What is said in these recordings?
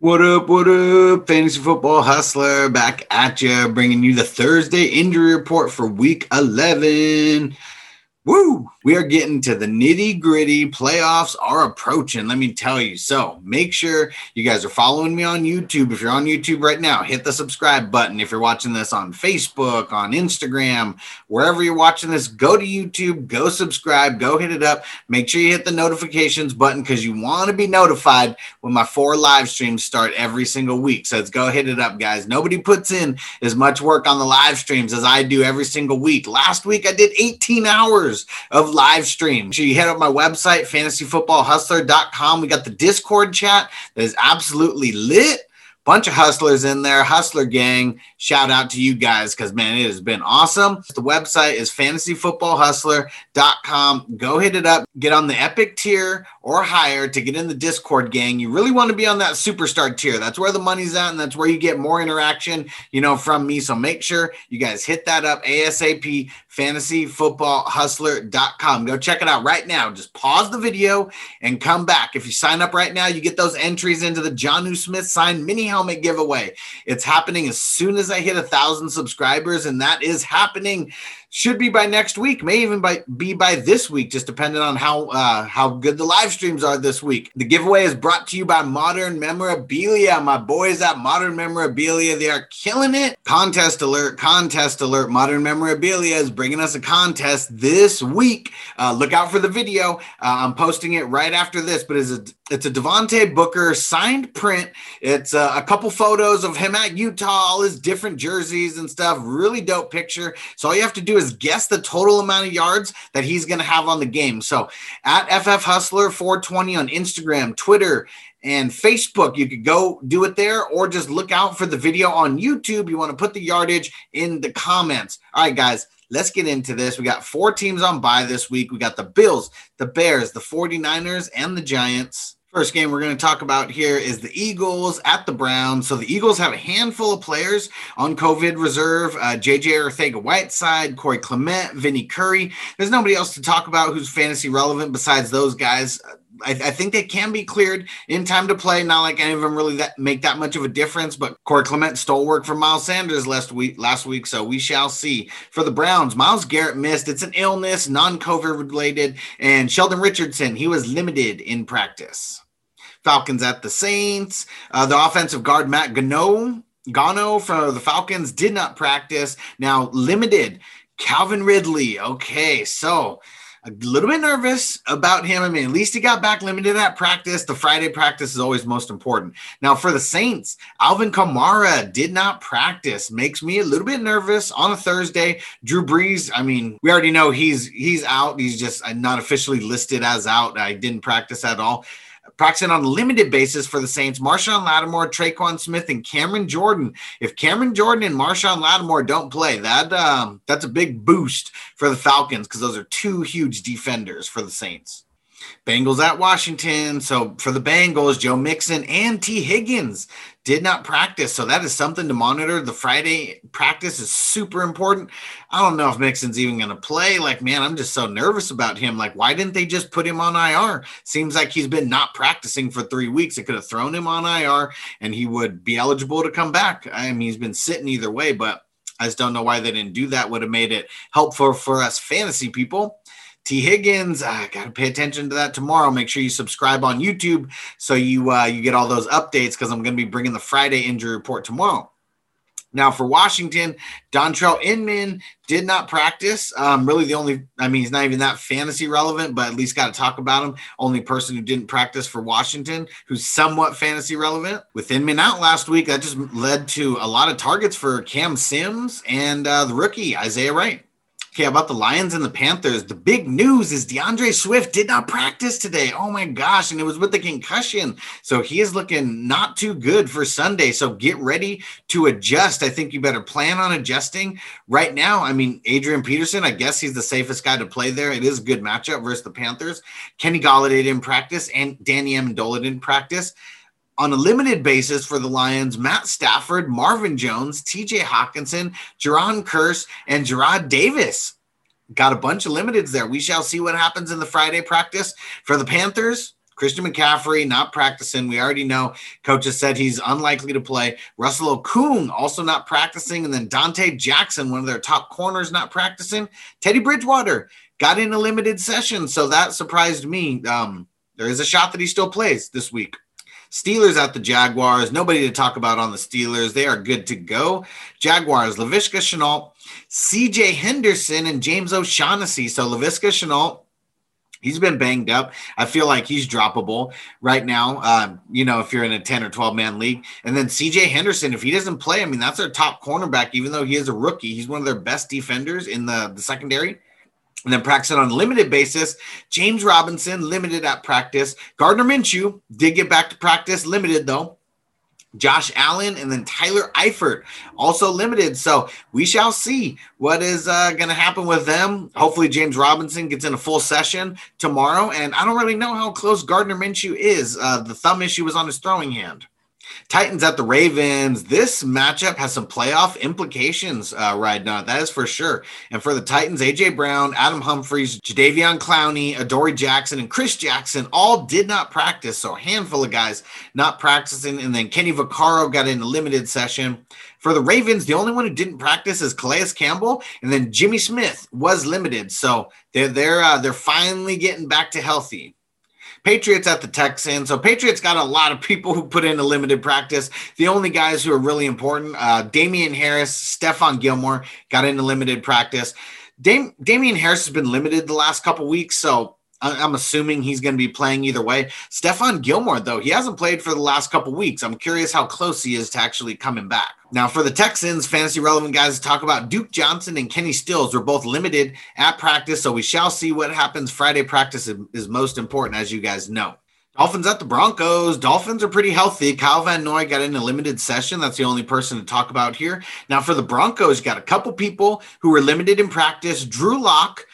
What up, what up, Fantasy Football Hustler back at you, bringing you the Thursday injury report for week 11. Woo! We are getting to the nitty gritty. Playoffs are approaching, let me tell you. So make sure you guys are following me on YouTube. If you're on YouTube right now, hit the subscribe button. If you're watching this on Facebook, on Instagram, wherever you're watching this, go to YouTube, go subscribe, go hit it up. Make sure you hit the notifications button because you want to be notified when my four live streams start every single week. So let's go hit it up, guys. Nobody puts in as much work on the live streams as I do every single week. Last week, I did 18 hours of live stream. So you head up my website, fantasyfootballhustler.com. We got the Discord chat that is absolutely lit bunch of hustlers in there, hustler gang. Shout out to you guys because man, it has been awesome. The website is fantasyfootballhustler.com. Go hit it up, get on the epic tier or higher to get in the Discord gang. You really want to be on that superstar tier. That's where the money's at, and that's where you get more interaction, you know, from me. So make sure you guys hit that up ASAP fantasyfootballhustler.com. Go check it out right now. Just pause the video and come back. If you sign up right now, you get those entries into the Jonnu Smith signed mini helmet giveaway. It's happening as soon as I hit a thousand subscribers, and that is happening should be by next week, may even by be by this week, just depending on how uh, how good the live streams are this week. The giveaway is brought to you by Modern Memorabilia. My boys at Modern Memorabilia, they are killing it. Contest alert! Contest alert! Modern Memorabilia is bringing us a contest this week. Uh, look out for the video. Uh, I'm posting it right after this, but it's a it's a Devontae Booker signed print. It's uh, a couple photos of him at Utah, all his different jerseys and stuff. Really dope picture. So all you have to do is guess the total amount of yards that he's going to have on the game. So at FF Hustler 420 on Instagram, Twitter, and Facebook. You could go do it there or just look out for the video on YouTube. You want to put the yardage in the comments. All right, guys, let's get into this. We got four teams on by this week. We got the Bills, the Bears, the 49ers, and the Giants. First game we're going to talk about here is the Eagles at the Browns. So the Eagles have a handful of players on COVID reserve: uh, JJ Arcega-Whiteside, Corey Clement, Vinny Curry. There's nobody else to talk about who's fantasy relevant besides those guys. I, I, think they can be cleared in time to play. Not like any of them really that make that much of a difference. But Corey Clement stole work from Miles Sanders last week. Last week, so we shall see. For the Browns, Myles Garrett missed. It's an illness, non-COVID related, and Sheldon Richardson he was limited in practice. Falcons at the Saints. Uh, the offensive guard Matt Gono Gono from the Falcons did not practice. Now limited. Calvin Ridley. Okay, so a little bit nervous about him. I mean, at least he got back limited at practice. The Friday practice is always most important. Now, for the Saints, Alvin Kamara did not practice. Makes me a little bit nervous on a Thursday. Drew Brees, I mean, we already know he's he's out. He's just not officially listed as out. I didn't practice at all practicing on a limited basis for the Saints. Marshon Lattimore, Tre'Quan Smith, and Cameron Jordan. If Cameron Jordan and Marshon Lattimore don't play, that um, that's a big boost for the Falcons because those are two huge defenders for the Saints. Bengals at Washington. So for the Bengals, Joe Mixon and Tee Higgins did not practice. So that is something to monitor. The Friday practice is super important. I don't know if Mixon's even going to play. Like, man, I'm just so nervous about him. Like, why didn't they just put him on IR? Seems like he's been not practicing for three weeks. It could have thrown him on IR and he would be eligible to come back. I mean, he's been sitting either way, but I just don't know why they didn't do that. Would have made it helpful for us fantasy people. Tee Higgins, I got to pay attention to that tomorrow. Make sure you subscribe on YouTube so you uh, you get all those updates because I'm going to be bringing the Friday injury report tomorrow. Now for Washington, Dontrelle Inman did not practice. Um, really, the only I mean, he's not even that fantasy relevant, but at least got to talk about him. Only person who didn't practice for Washington who's somewhat fantasy relevant. With Inman out last week, that just led to a lot of targets for Cam Sims and uh, the rookie Isaiah Wright. Okay, about the Lions and the Panthers. The big news is D'Andre Swift did not practice today. Oh my gosh, and it was with the concussion. So he is looking not too good for Sunday. So get ready to adjust. I think you better plan on adjusting right now. I mean, Adrian Peterson, I guess he's the safest guy to play there. It is a good matchup versus the Panthers. Kenny Golladay didn't practice, and Danny Amendola didn't practice on a limited basis for the Lions, Matt Stafford, Marvin Jones, TJ Hockenson, Jayron Kearse, and Jarrad Davis. Got a bunch of limiteds there. We shall see what happens in the Friday practice. For the Panthers, Christian McCaffrey not practicing. We already know coach has said he's unlikely to play. Russell Okung also not practicing. And then Donte Jackson, one of their top corners, not practicing. Teddy Bridgewater got in a limited session. So that surprised me. Um, there is a shot that he still plays this week. Steelers at the Jaguars. Nobody to talk about on the Steelers. They are good to go. Jaguars, Laviska Shenault, CJ Henderson, and James O'Shaughnessy. So Laviska Shenault He's been banged up. I feel like he's droppable right now. Um, you know, if you're in a 10 or 12 man league. And then CJ Henderson, if he doesn't play, I mean, that's their top cornerback, even though he is a rookie. He's one of their best defenders in the, the secondary. And then practicing on a limited basis. James Robinson, limited at practice. Gardner Minshew did get back to practice, limited though. Josh Allen, and then Tyler Eifert, also limited. So we shall see what is uh, going to happen with them. Hopefully, James Robinson gets in a full session tomorrow. And I don't really know how close Gardner Minshew is. Uh, the thumb issue was on his throwing hand. Titans at the Ravens. This matchup has some playoff implications uh, right now. That is for sure. And for the Titans, AJ Brown, Adam Humphries, Jadeveon Clowney, Adoree Jackson, and Chris Jackson all did not practice. So a handful of guys not practicing. And then Kenny Vaccaro got in a limited session. For the Ravens, the only one who didn't practice is Calais Campbell, and then Jimmy Smith was limited. So they're they're uh, they're finally getting back to healthy. Patriots at the Texans. So Patriots got a lot of people who put in a limited practice. The only guys who are really important, uh, Damien Harris, Stephon Gilmore got into limited practice. Dam- Damien Harris has been limited the last couple weeks, so I'm assuming he's going to be playing either way. Stephon Gilmore, though, he hasn't played for the last couple weeks. I'm curious how close he is to actually coming back. Now, for the Texans, fantasy relevant guys talk about Duke Johnson and Kenny Stills were both limited at practice, so we shall see what happens. Friday practice is most important, as you guys know. Dolphins at the Broncos. Dolphins are pretty healthy. Kyle Van Noy got in a limited session. That's the only person to talk about here. Now, for the Broncos, got a couple people who were limited in practice. Drew Lock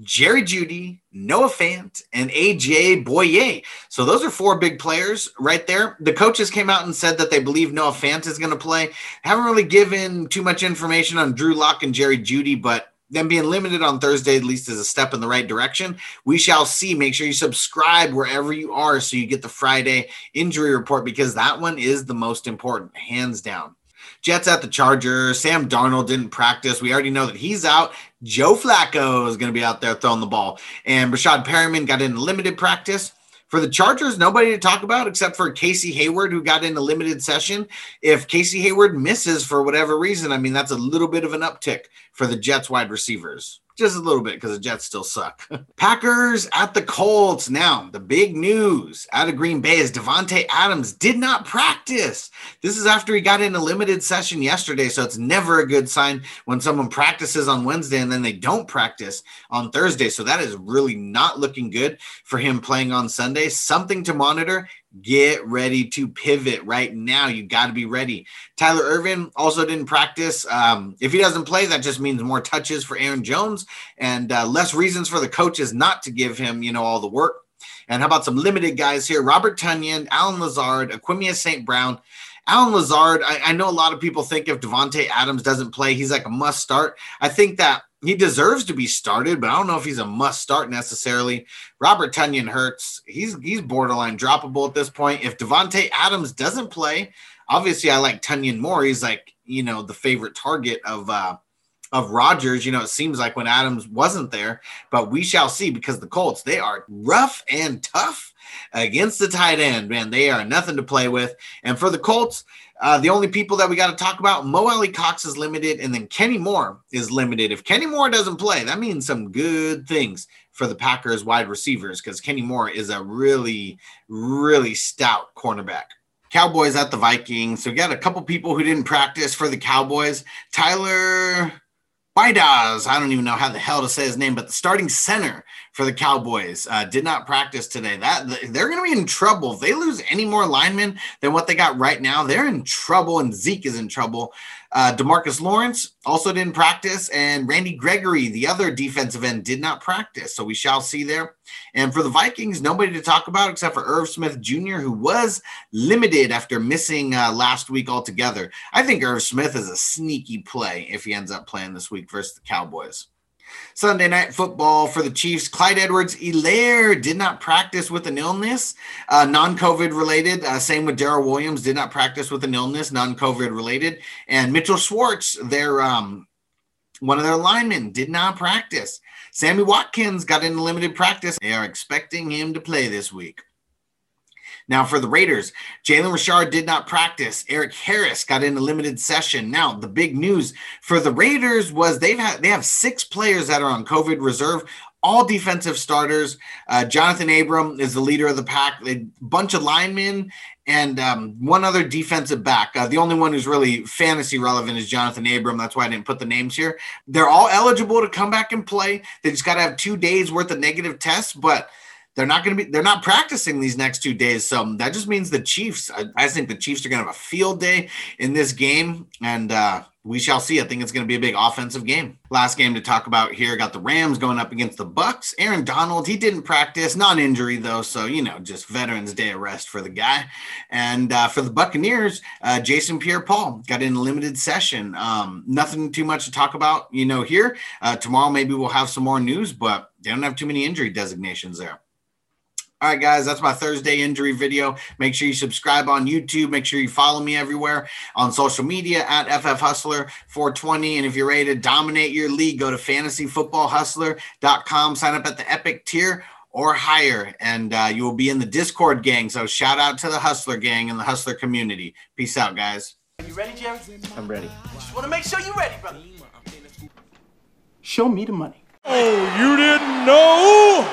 Jerry Jeudy, Noah Fant, and AJ Bouye. So those are four big players right there. The coaches came out and said that they believe Noah Fant is going to play. Haven't really given too much information on Drew Lock and Jerry Jeudy, but them being limited on Thursday at least is a step in the right direction. We shall see. Make sure you subscribe wherever you are so you get the Friday injury report because that one is the most important, hands down. Jets at the Chargers. Sam Darnold didn't practice. We already know that he's out. Joe Flacco is going to be out there throwing the ball. And Breshad Perriman got in limited practice. For the Chargers, nobody to talk about except for Casey Hayward, who got in a limited session. If Casey Hayward misses for whatever reason, I mean, that's a little bit of an uptick for the Jets wide receivers just a little bit because the Jets still suck. Packers at the Colts. Now, the big news out of Green Bay is Davante Adams did not practice. This is after he got in a limited session yesterday, so it's never a good sign when someone practices on Wednesday and then they don't practice on Thursday. So that is really not looking good for him playing on Sunday. Something to monitor. Get ready to pivot right now. You got to be ready. Tyler Ervin also didn't practice. Um, if he doesn't play, that just means more touches for Aaron Jones and uh, less reasons for the coaches not to give him, you know, all the work. And how about some limited guys here? Robert Tonyan, Allen Lazard, Equanimeous St. Brown. Allen Lazard, I, I, know a lot of people think if Davante Adams doesn't play, he's like a must start. I think that he deserves to be started, but I don't know if he's a must start necessarily. Robert Tonyan hurts. He's he's borderline droppable at this point. If Davante Adams doesn't play, obviously I like Tonyan more. He's like, you know, the favorite target of uh of Rodgers, you know, it seems like when Adams wasn't there, but we shall see because the Colts, they are rough and tough against the tight end, man. They are nothing to play with. And for the Colts, uh, the only people that we got to talk about, Mo Alie-Cox is limited, and then Kenny Moore is limited. If Kenny Moore doesn't play, that means some good things for the Packers wide receivers because Kenny Moore is a really, really stout cornerback. Cowboys at the Vikings. So we got a couple people who didn't practice for the Cowboys. Tyler Biadasz, I don't even know how the hell to say his name, but the starting center for the Cowboys uh, did not practice today. That they're going to be in trouble if they lose any more linemen than what they got right now. They're in trouble, and Zeke is in trouble. Uh, Demarcus Lawrence also didn't practice, and Randy Gregory, the other defensive end, did not practice. So we shall see there. And for the Vikings, nobody to talk about except for Irv Smith Jr., who was limited after missing uh, last week altogether. I think Irv Smith is a sneaky play if he ends up playing this week versus the Cowboys. Sunday night football for the Chiefs. Clyde Edwards Helaire did not practice with an illness, uh, non COVID related. Uh, same with Daryl Williams, did not practice with an illness, non COVID related. And Mitchell Schwartz, their um, one of their linemen, did not practice. Sammy Watkins got in limited practice. They are expecting him to play this week. Now, for the Raiders, Jalen Richard did not practice. Erik Harris got in a limited session. Now, the big news for the Raiders was they've had they have six players that are on COVID reserve all defensive starters. Uh, Johnathan Abram is the leader of the pack. A bunch of linemen and um, one other defensive back. Uh, the only one who's really fantasy relevant is Johnathan Abram. That's why I didn't put the names here. They're all eligible to come back and play. They just got to have two days worth of negative tests, but they're not going to be they're not practicing these next two days. So that just means the chiefs i, I think the chiefs are going to have a field day in this game and uh, we shall see. I think it's going to be a big offensive game. Last game to talk about here got the rams going up against the bucks aaron donald he didn't practice non-injury though so you know just veterans day of rest for the guy. And uh, for the buccaneers uh, jason pierre paul got in a limited session. Um, nothing too much to talk about you know here. Uh, tomorrow maybe we'll have some more news but they don't have too many injury designations there all right, guys, that's my Thursday injury video. Make sure you subscribe on YouTube. Make sure you follow me everywhere on social media at FF Hustler 420. And if you're ready to dominate your league, go to fantasyfootballhustler.com, sign up at the Epic tier or higher, and uh, you will be in the Discord gang. So shout out to the Hustler gang and the Hustler community. Peace out, guys. Are You ready, Jerry? I'm ready. Just want to make sure you're ready, brother. Show me the money. Oh, you didn't know?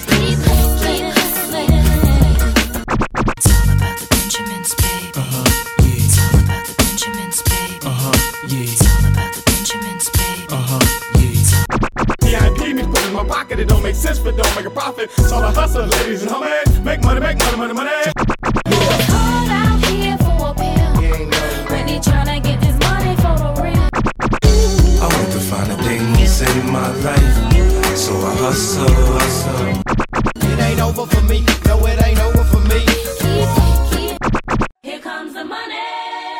Hustle. It ain't over for me. No, it ain't over for me. Here comes the money.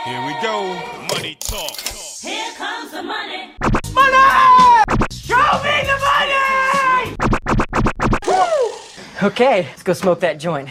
Here we go. Money talk. Here comes the money. Money! Show me the money! Woo! Okay, let's go smoke that joint.